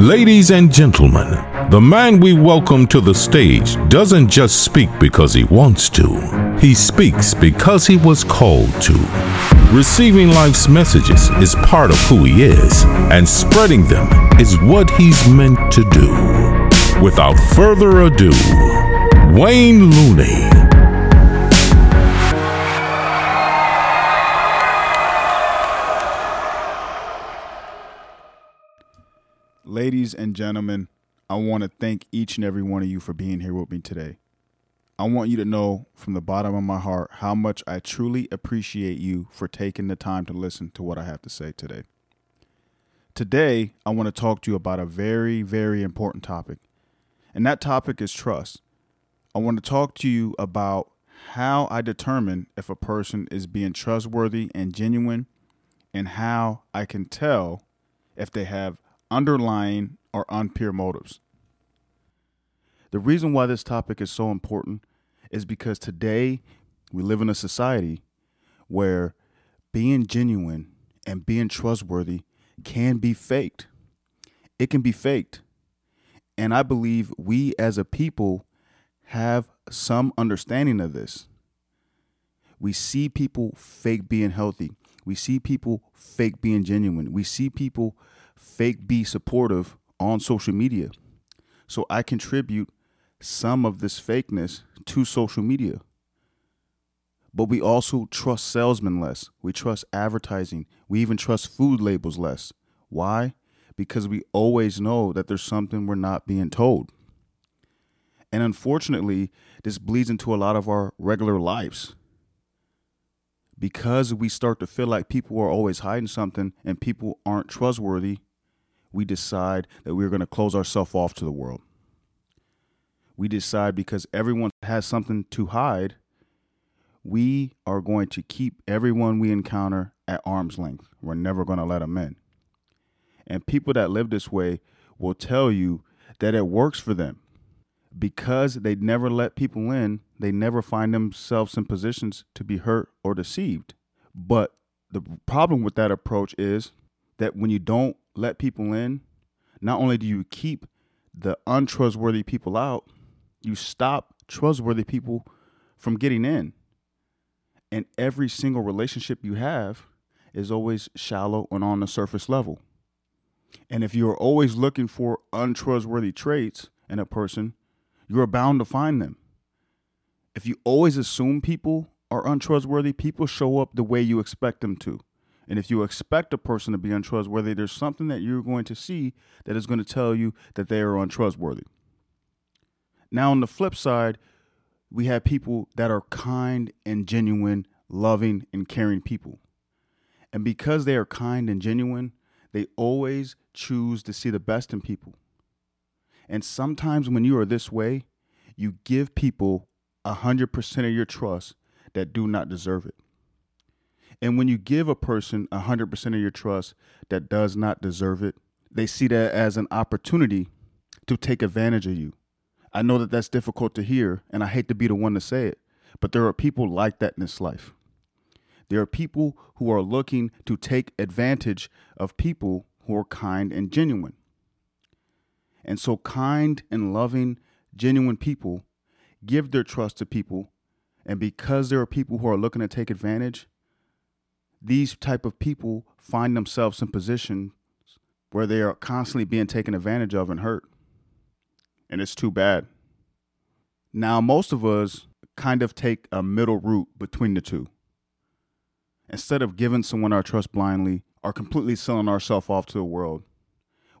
Ladies and gentlemen, the man we welcome to the stage doesn't just speak because he wants to, he speaks because he was called to. Receiving life's messages is part of who he is, and spreading them is what he's meant to do. Without further ado, Wayne Looney. Ladies and gentlemen, I want to thank each and every one of you for being here with me today. I want you to know from the bottom of my heart how much I truly appreciate you for taking the time to listen to what I have to say today. Today, I want to talk to you about a very, very important topic, and that topic is trust. I want to talk to you about how I determine if a person is being trustworthy and genuine, and how I can tell if they have underlying or unpure motives. The reason why this topic is so important is because today we live in a society where being genuine and being trustworthy can be faked. It can be faked. And I believe we as a people have some understanding of this. We see people fake being healthy. We see people fake being genuine. We see people fake be supportive on social media. So I contribute some of this fakeness to social media. But we also trust salesmen less. We trust advertising. We even trust food labels less. Why? Because we always know that there's something we're not being told. And unfortunately, this bleeds into a lot of our regular lives. Because we start to feel like people are always hiding something and people aren't trustworthy, we decide that we're going to close ourselves off to the world. We decide because everyone has something to hide, we are going to keep everyone we encounter at arm's length. We're never going to let them in. And people that live this way will tell you that it works for them because they never let people in, they never find themselves in positions to be hurt or deceived. But the problem with that approach is that when you don't let people in, not only do you keep the untrustworthy people out, you stop trustworthy people from getting in. And every single relationship you have is always shallow and on the surface level. And if you're always looking for untrustworthy traits in a person, you're bound to find them. If you always assume people are untrustworthy, people show up the way you expect them to. And if you expect a person to be untrustworthy, there's something that you're going to see that is going to tell you that they are untrustworthy. Now, on the flip side, we have people that are kind and genuine, loving and caring people. And because they are kind and genuine, they always choose to see the best in people. And sometimes when you are this way, you give people 100% of your trust that do not deserve it. And when you give a person 100% of your trust that does not deserve it, they see that as an opportunity to take advantage of you. I know that that's difficult to hear, and I hate to be the one to say it, but there are people like that in this life. There are people who are looking to take advantage of people who are kind and genuine. And so, kind and loving, genuine people give their trust to people. And because there are people who are looking to take advantage, these type of people find themselves in positions where they are constantly being taken advantage of and hurt. And it's too bad. Now, most of us kind of take a middle route between the two. Instead of giving someone our trust blindly or completely selling ourselves off to the world,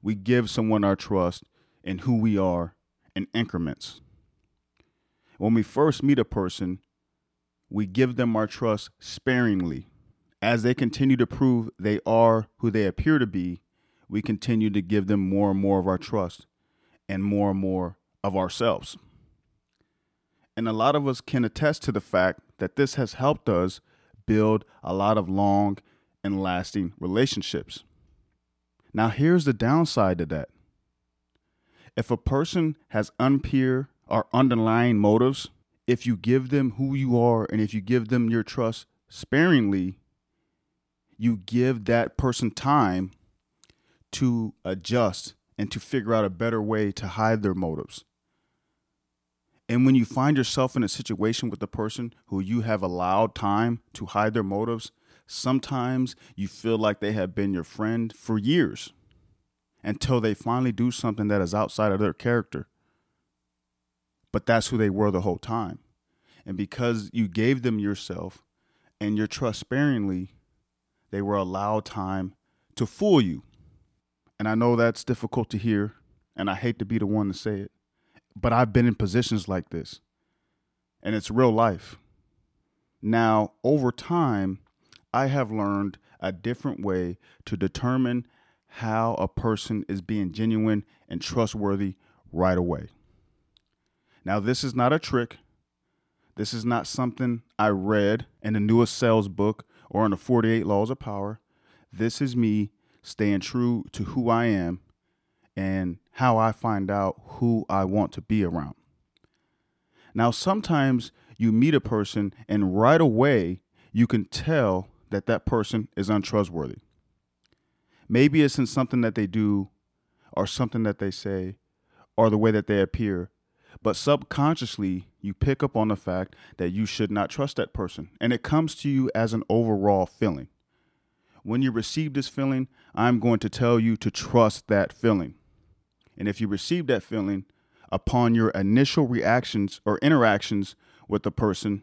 we give someone our trust in who we are in increments. When we first meet a person, we give them our trust sparingly as they continue to prove they are who they appear to be, we continue to give them more and more of our trust and more and more of ourselves. And a lot of us can attest to the fact that this has helped us build a lot of long and lasting relationships. Now, here's the downside to that. If a person has unpure or underlying motives, if you give them who you are and if you give them your trust sparingly, you give that person time to adjust and to figure out a better way to hide their motives. And when you find yourself in a situation with a person who you have allowed time to hide their motives, sometimes you feel like they have been your friend for years until they finally do something that is outside of their character. But that's who they were the whole time. And because you gave them yourself and your trust sparingly, they were allowed time to fool you. And I know that's difficult to hear, and I hate to be the one to say it but I've been in positions like this, and it's real life. Now, over time, I have learned a different way to determine how a person is being genuine and trustworthy right away. Now, this is not a trick. This is not something I read in the newest sales book or the 48 Laws of Power. This is me staying true to who I am and how I find out who I want to be around. Now, sometimes you meet a person and right away you can tell that that person is untrustworthy. Maybe it's in something that they do or something that they say or the way that they appear, but subconsciously you pick up on the fact that you should not trust that person and it comes to you as an overall feeling. When you receive this feeling, I'm going to tell you to trust that feeling. And if you receive that feeling upon your initial reactions or interactions with the person,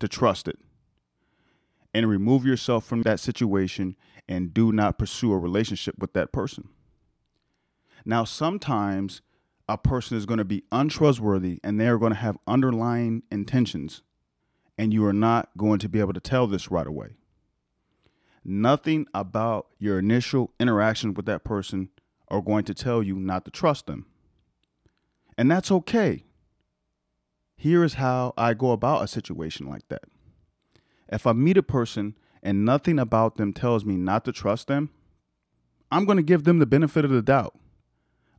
to trust it and remove yourself from that situation and do not pursue a relationship with that person. Now, sometimes a person is going to be untrustworthy and they are going to have underlying intentions, and you are not going to be able to tell this right away. Nothing about your initial interaction with that person are going to tell you not to trust them. And that's okay. Here is how I go about a situation like that. If I meet a person and nothing about them tells me not to trust them, I'm going to give them the benefit of the doubt.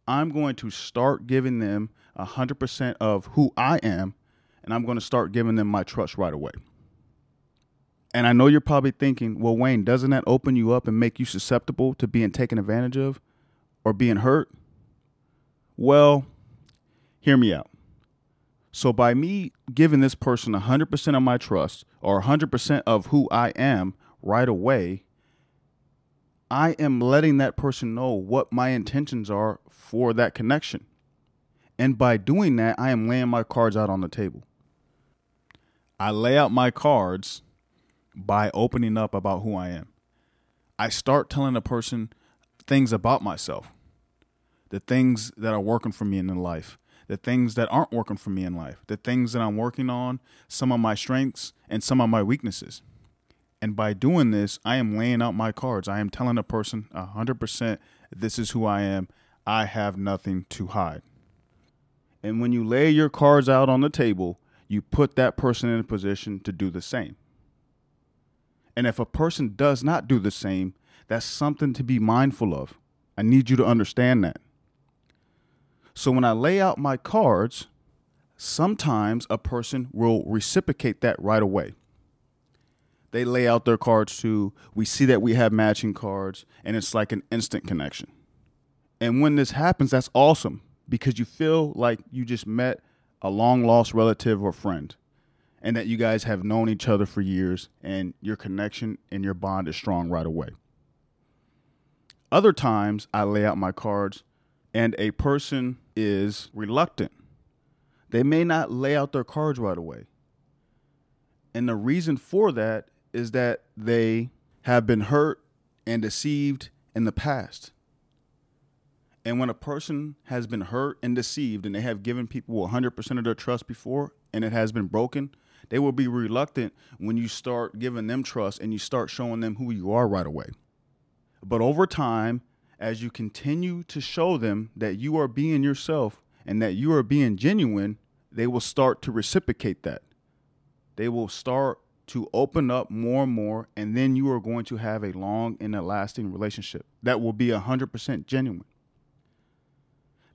I'm going to start giving them 100% of who I am, and I'm going to start giving them my trust right away. And I know you're probably thinking, well, Wayne, doesn't that open you up and make you susceptible to being taken advantage of? or being hurt? Well, hear me out. So, by me giving this person 100% of my trust or 100% of who I am right away, I am letting that person know what my intentions are for that connection. And by doing that, I am laying my cards out on the table. I lay out my cards by opening up about who I am. I start telling a person things about myself, the things that are working for me in life, the things that aren't working for me in life, the things that I'm working on, some of my strengths and some of my weaknesses. And by doing this, I am laying out my cards. I am telling a person 100% this is who I am. I have nothing to hide. And when you lay your cards out on the table, you put that person in a position to do the same. And if a person does not do the same, that's something to be mindful of. I need you to understand that. So when I lay out my cards, sometimes a person will reciprocate that right away. They lay out their cards too. We see that we have matching cards, and it's like an instant connection. And when this happens, that's awesome because you feel like you just met a long lost relative or friend and that you guys have known each other for years and your connection and your bond is strong right away. Other times I lay out my cards and a person is reluctant. They may not lay out their cards right away. And the reason for that is that they have been hurt and deceived in the past. And when a person has been hurt and deceived and they have given people 100% of their trust before and it has been broken, they will be reluctant when you start giving them trust and you start showing them who you are right away. But over time, as you continue to show them that you are being yourself and that you are being genuine, they will start to reciprocate that. They will start to open up more and more, and then you are going to have a long and a lasting relationship that will be 100% genuine.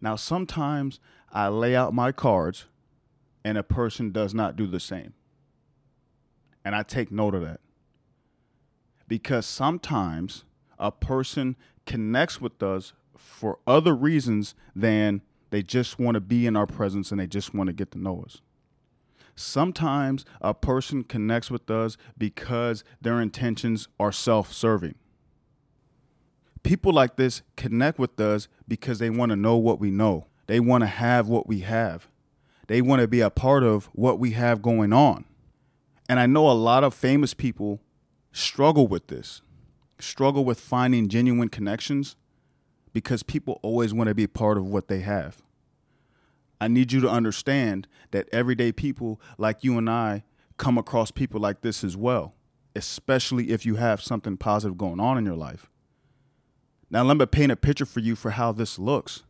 Now, sometimes I lay out my cards and a person does not do the same. And I take note of that. Because sometimes a person connects with us for other reasons than they just want to be in our presence and they just want to get to know us. Sometimes a person connects with us because their intentions are self serving. People like this connect with us because they want to know what we know, they want to have what we have, they want to be a part of what we have going on. And I know a lot of famous people struggle with this, struggle with finding genuine connections because people always want to be part of what they have. I need you to understand that everyday people like you and I come across people like this as well, especially if you have something positive going on in your life. Now, let me paint a picture for you for how this looks.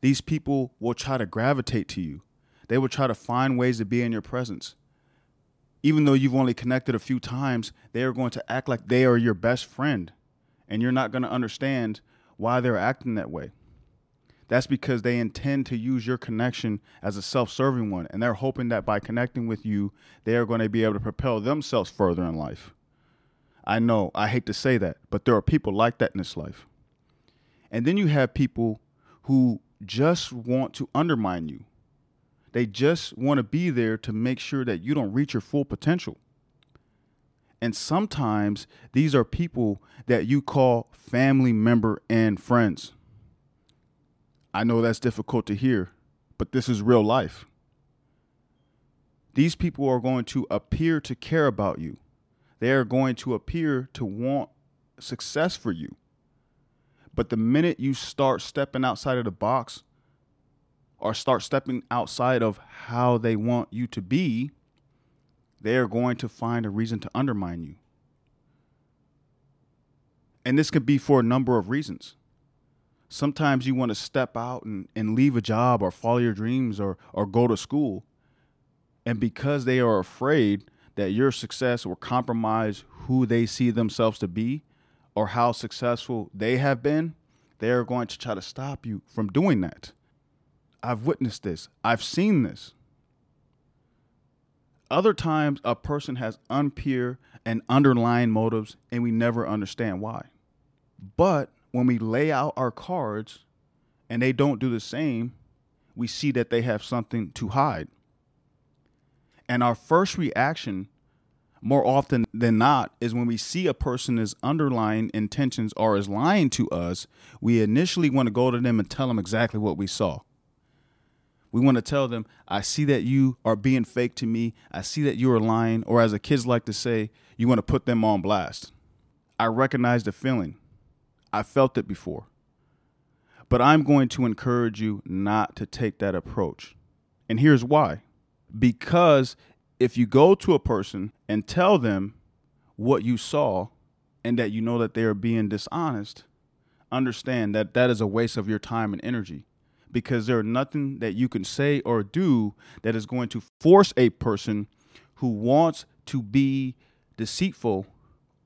These people will try to gravitate to you, they will try to find ways to be in your presence. Even though you've only connected a few times, they are going to act like they are your best friend, and you're not going to understand why they're acting that way. That's because they intend to use your connection as a self serving one. And they're hoping that by connecting with you, they are going to be able to propel themselves further in life. I know, I hate to say that, but there are people like that in this life. And then you have people who just want to undermine you. They just want to be there to make sure that you don't reach your full potential. And sometimes these are people that you call family member and friends. I know that's difficult to hear, but this is real life. These people are going to appear to care about you. They are going to appear to want success for you. But the minute you start stepping outside of the box or start stepping outside of how they want you to be, they are going to find a reason to undermine you. And this could be for a number of reasons sometimes you want to step out and, and leave a job or follow your dreams or, or go to school. And because they are afraid that your success will compromise who they see themselves to be or how successful they have been, they are going to try to stop you from doing that. I've witnessed this, I've seen this. Other times, a person has unpure and underlying motives, and we never understand why. But when we lay out our cards and they don't do the same, we see that they have something to hide. And our first reaction, more often than not, is when we see a person's underlying intentions or is lying to us, we initially want to go to them and tell them exactly what we saw. We want to tell them, I see that you are being fake to me. I see that you are lying. Or as the kids like to say, you want to put them on blast. I recognize the feeling. I felt it before. But I'm going to encourage you not to take that approach. And here's why. Because if you go to a person and tell them what you saw and that you know that they are being dishonest, understand that that is a waste of your time and energy because there's nothing that you can say or do that is going to force a person who wants to be deceitful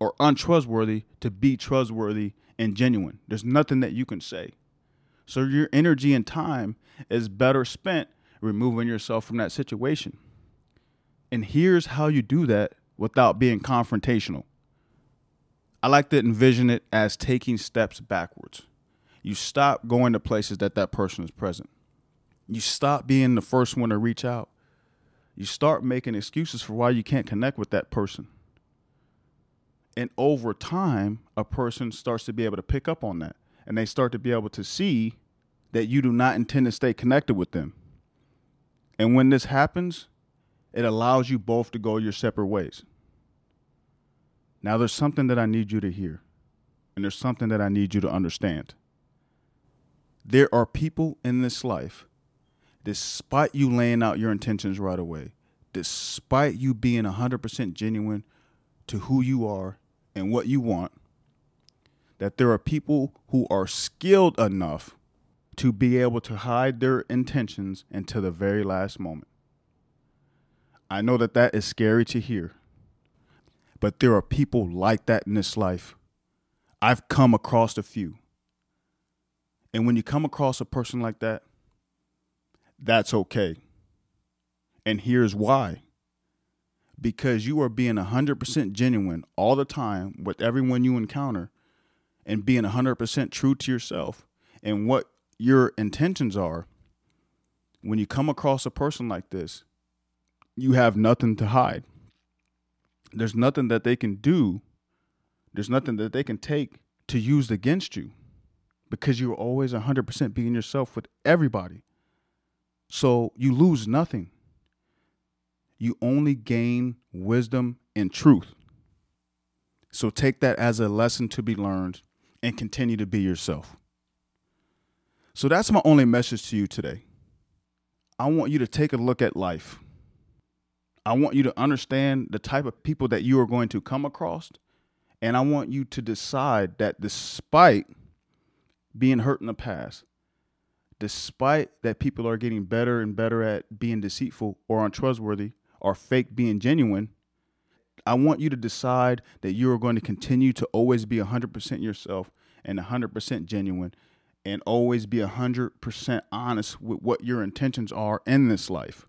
or untrustworthy to be trustworthy and genuine. There's nothing that you can say. So your energy and time is better spent removing yourself from that situation. And here's how you do that without being confrontational. I like to envision it as taking steps backwards. You stop going to places that that person is present. You stop being the first one to reach out. You start making excuses for why you can't connect with that person. And over time, a person starts to be able to pick up on that and they start to be able to see that you do not intend to stay connected with them. And when this happens, it allows you both to go your separate ways. Now, there's something that I need you to hear, and there's something that I need you to understand. There are people in this life, despite you laying out your intentions right away, despite you being 100% genuine to who you are and what you want, that there are people who are skilled enough to be able to hide their intentions until the very last moment. I know that that is scary to hear, but there are people like that in this life. I've come across a few. And when you come across a person like that, that's okay. And here's why because you are being 100% genuine all the time with everyone you encounter and being 100% true to yourself, and what your intentions are, when you come across a person like this, you have nothing to hide. There's nothing that they can do, there's nothing that they can take to use against you because you're always 100% being yourself with everybody. So you lose nothing. You only gain wisdom and truth. So take that as a lesson to be learned and continue to be yourself. So that's my only message to you today. I want you to take a look at life. I want you to understand the type of people that you are going to come across. And I want you to decide that despite being hurt in the past, despite that people are getting better and better at being deceitful or untrustworthy or fake being genuine, I want you to decide that you are going to continue to always be 100% yourself and 100% genuine and always be 100% honest with what your intentions are in this life.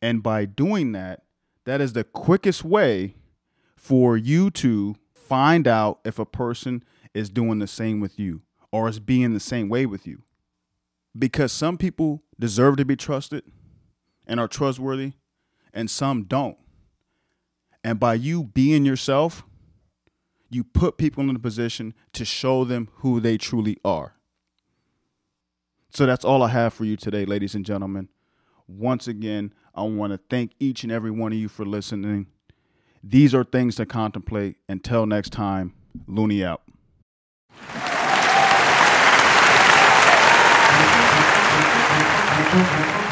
And by doing that, that is the quickest way for you to find out if a person is doing the same with you or is being the same way with you. Because some people deserve to be trusted and are trustworthy, and some don't. And by you being yourself, you put people in a position to show them who they truly are. So that's all I have for you today, ladies and gentlemen. Once again, I want to thank each and every one of you for listening. These are things to contemplate. Until next time, Looney out. Thank you.